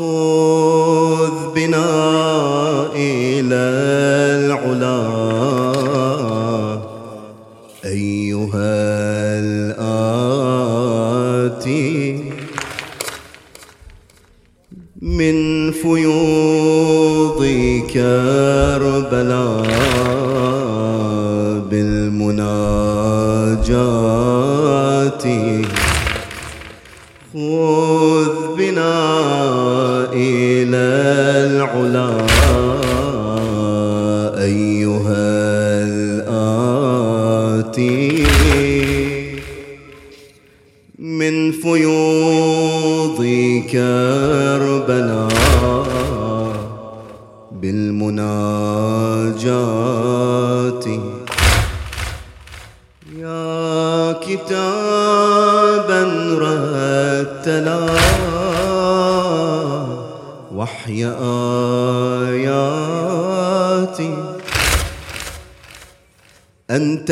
خذ بنا أنت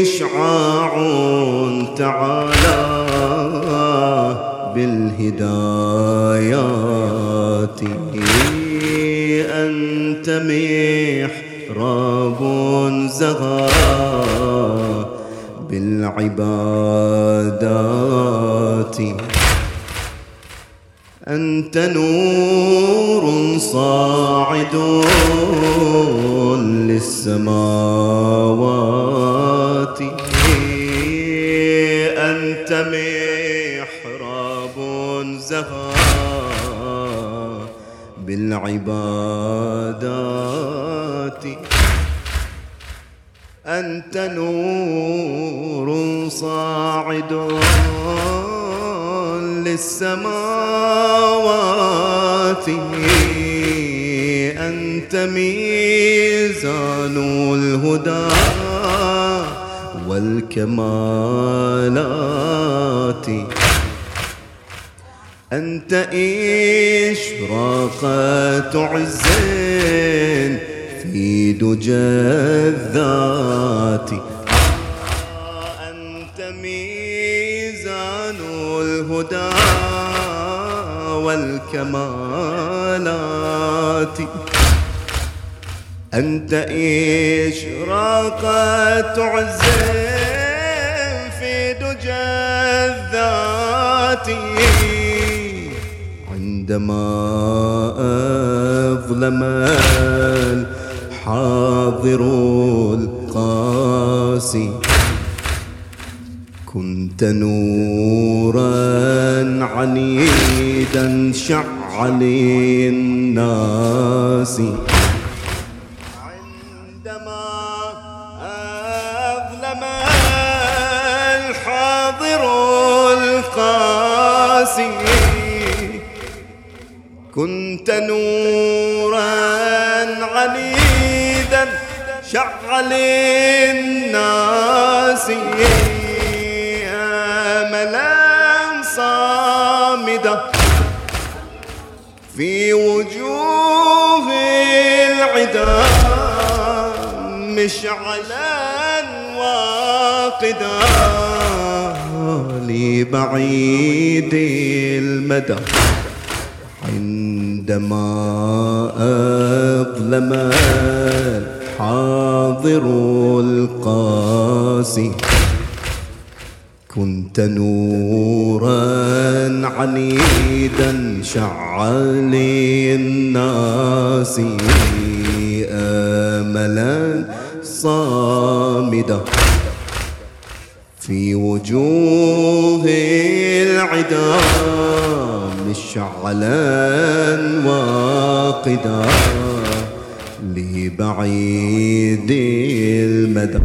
إشعاع تعالى بالهدايات. أنت محراب زغى بالعبادات. أنت نور صاعد للسماوات. أنت محراب زهى بالعبادات. أنت نور صاعد للسماوات أنت ميزان الهدى والكمالات. أنت إشراقة عز في دجى الذات. الهدى والكمالات. أنت إشراقة عز في دجى الذات عندما أظلم الحاضر القاسي. كنت نورا عنيدا شع للناس. عندما أظلم الحاضر القاسي كنت نورا عنيدا شع للناس. في وجوه العدا مشعلا واقدا لبعيد المدى. عندما أظلم الحاضر القاسي كنت نورا عنيدا شع للناس املا صامدا في وجوه العدا مشعلا واقدا لبعيد المدى.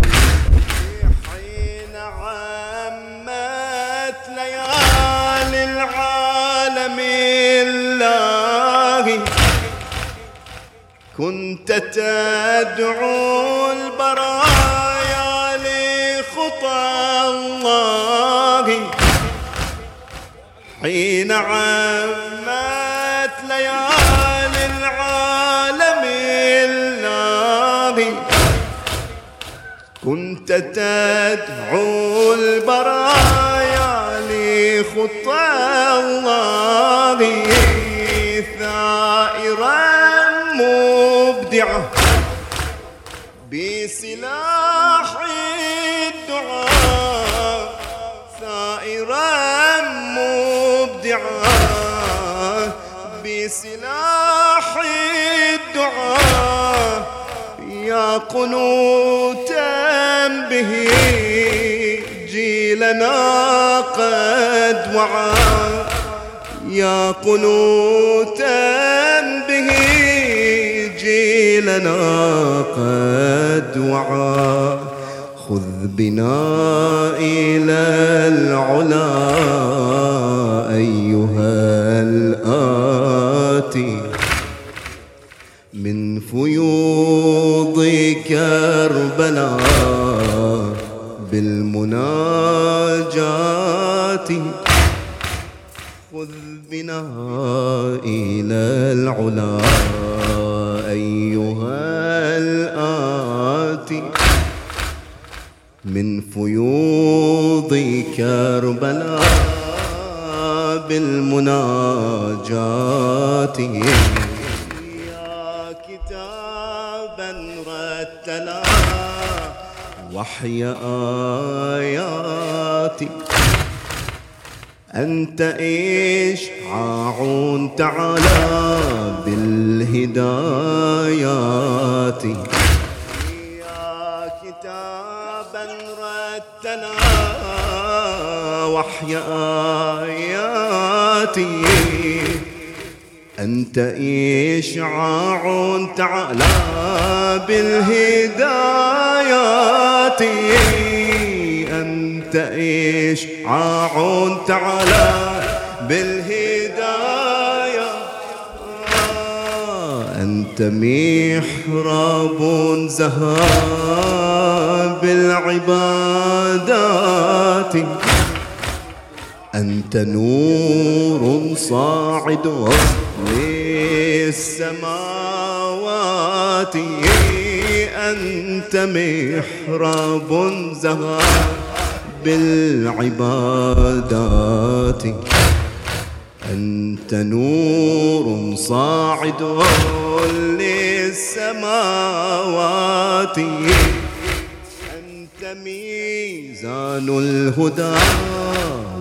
كنت تدعو البرايا لخطى الله. حين عمت ليالي العالم الله. كنت تدعو البرايا لخطى الله. بسلاح الدعاء ثائرا مبدعا. بسلاح الدعاء يا قنوتا به جيلنا قد وعى. يا قنوتا به جيلنا قد وعى خذ بنا إلى العلا من فيوض كربلاء بالمناجات. يا كتابا رتلا وحي آياتي. أنت إشعاع تعالى بالهدايات. رتنا وحي آياتي. أنت إشعاع تعالى بالهدايات. أنت إشعاع تعالى بالهداية أنت محراب زهى بالعبادات. أنت نور صاعد للسماوات. أنت محراب زهى بالعبادات. أنت نور صاعد للسماوات. ميزان الهدى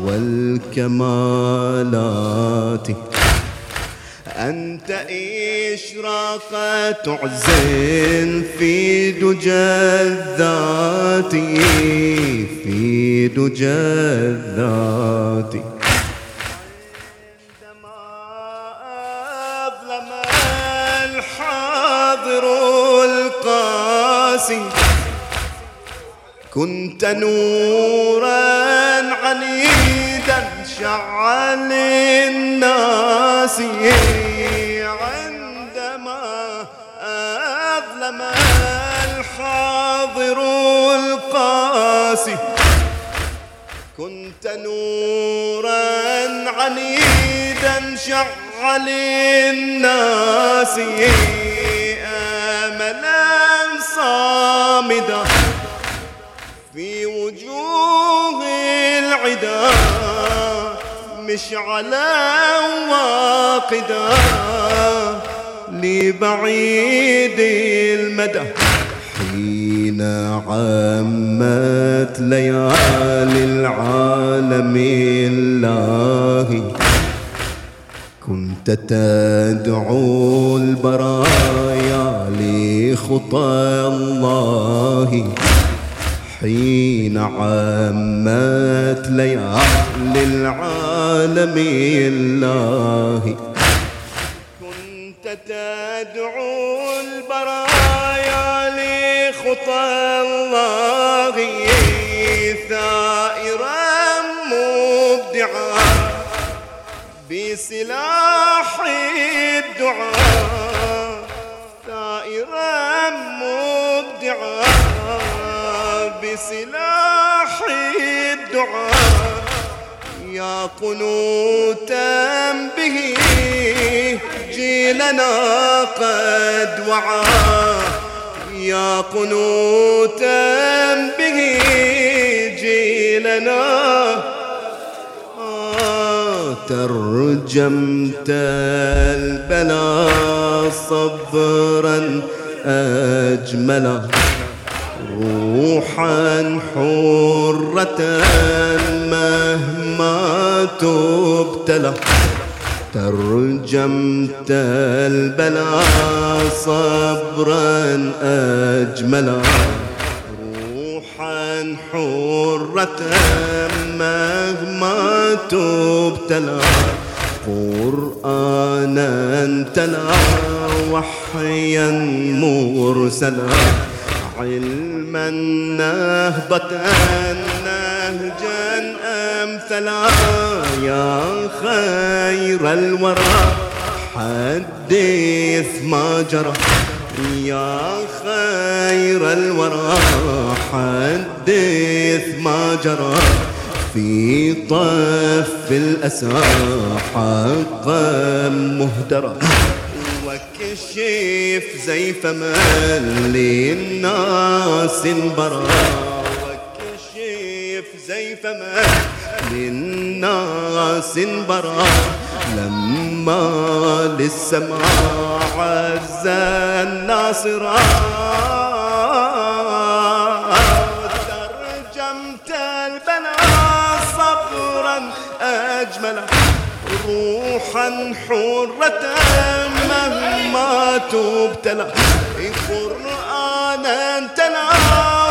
والكمالات. أنت إشراقة عز في دجى الذات في دجى الذات. عندما أظلم الحاضر القاسي كنت نورا عنيدا شع للناس عندما أظلم الحاضر القاسي. كنت نورا عنيدا شع للناس مشعلا واقدا لبعيد المدى. حين عمت ليالي العالم الله كنت تدعو البرايا لخطى الله. حين عمت ليالي العالم الله. كنت تدعو البرايا لخطى الله ثائرا مبدعا بسلاح الدعاء. بسلاح الدعاء يا قنوتا به جيلنا قد وعى. يا قنوتا به جيلنا ترجمت البلا صبرا أجملا. روحا حرة مهما تبتلى ترجمت البلاء صبرا أجملا. روحا حرة مهما تبتلى قرآنا تلا وحيا مرسلا. علما نهضة نهجا أمثلا يا خير الورى. حدث ما جرى يا خير الورى. حدث ما جرى في طف الأسى. حقا مهدرا. وكشف زيف من للناس برا وكشف زيف من للناس برا لما للسماء عز الناصرا حرة مهما تبتلى. قرآنا تلا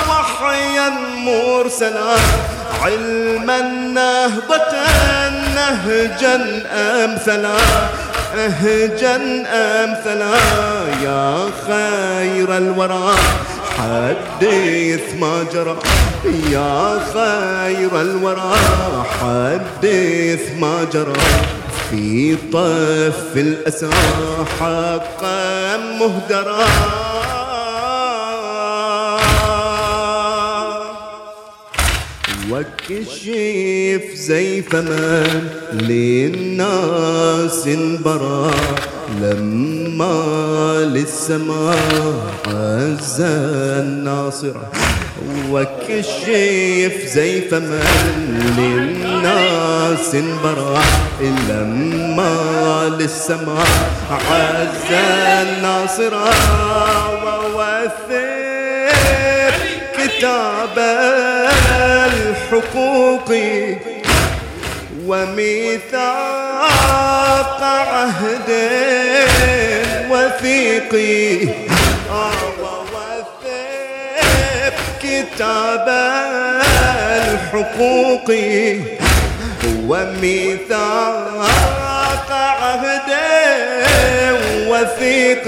وحيا مرسلا. علما نهضة نهجا أمثلا. نهجا أمثلا يا خير الورى. حدث ما جرى. يا خير الورى. حدث ما جرى. في طف الأسى حقا مهدرا. وكشف زيف من للناس انبرى. لما للسماء عز الناصرة. وكشف زيف من للناس انبرى. لما للسماء عز الناصرة. ووثق كتاب الحقوق وميثاق عهد وثيق ووثق كتاب الحقوق وميثاق عهد وثيق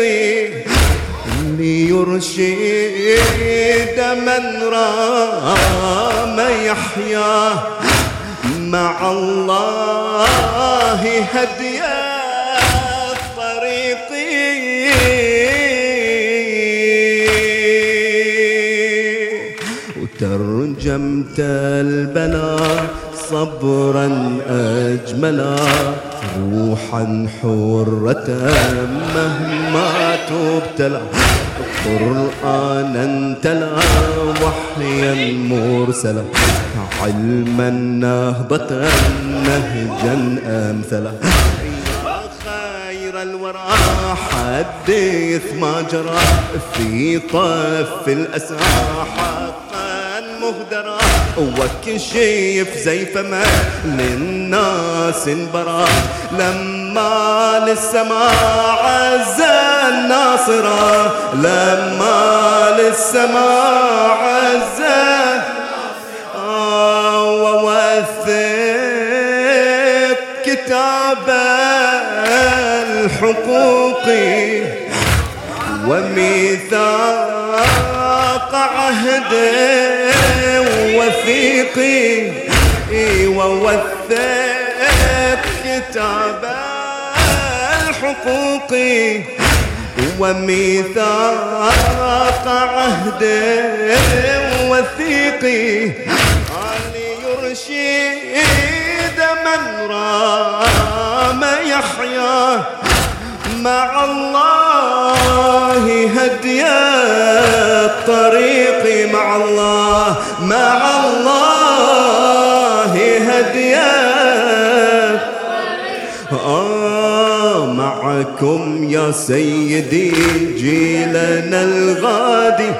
ليرشد من رام يحيا. مع الله هدي الطريق وترجمت البلاء صبرا أجملا. روحا حرة مهما تبتلى. قرآنا تلا وحيا مرسلا. علما نهضة نهجا أمثلا. خير الورى حدث ما جرى. في طف الأسى حقا مهدرا. وكشف زيف ما للناس انبرى لما للسماء عز الناصرة لما للسماء عز ووثق كتاب الحقوق وميثاق عهد وثيق ووثق كتاب الحقوق. وميثاق عهد وثيق. ليرشد من رام يحيا. مع الله هدي الطريق مع الله مع الله هدي. آه معكم يا سيدي جيلنا الغادي.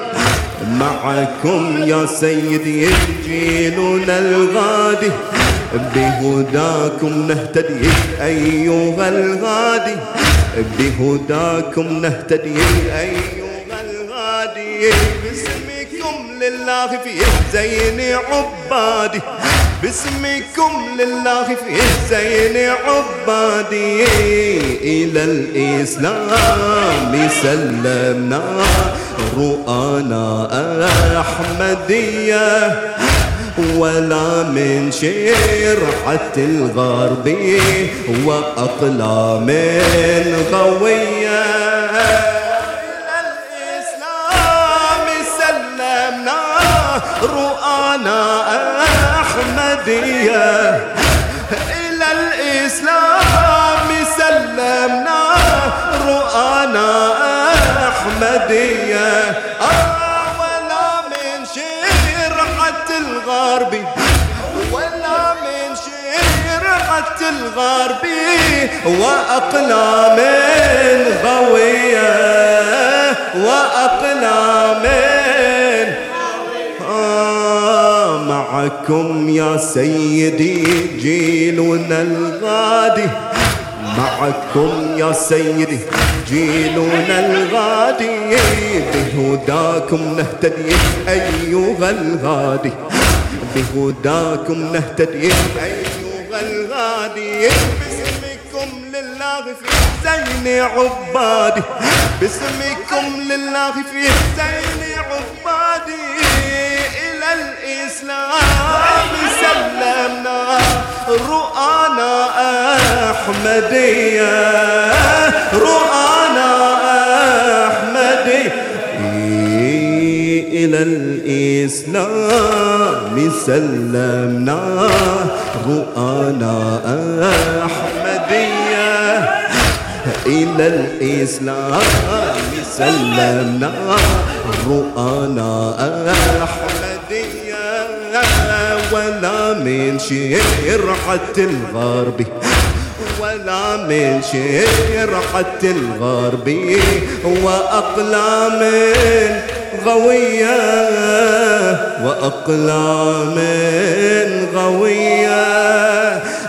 معكم يا سيدي جيلنا الغادي. بهداكم نهتدي أيها الغادي. بهداكم نهتدي أيها الغادي باسمكم لله في زين عبادي. باسمكم لله في زين عبادي. إلى الإسلام سلمنا رؤانا أحمدية. ولا من شرعة الغرب وأقلام غوية. الإسلام سلمنا رؤانا أحمدية. إلى الإسلام سلمنا رؤانا أحمدية. شرعة الغرب ولا من شرعة الغرب وأقلام غوية وأقلام آه معكم يا سيدي جيلنا الغادي. معكم يا سيدي جيلنا الغادي بهداكم نهتدي أيها الغادي. بهداكم نهتدي. أيها الغادي باسمكم لله في زين عبادي. باسمكم لله في زين عبادي. إلى الإسلام سلمنا. رؤانا أحمدية. رؤانا إلى الإسلام سلمنا رؤانا أحمدية. إلى الإسلام سلمنا رؤانا أحمدية. ولا من شرعة الغرب ولا من شرعة الغرب وأقلام غوية وأقلام غوية.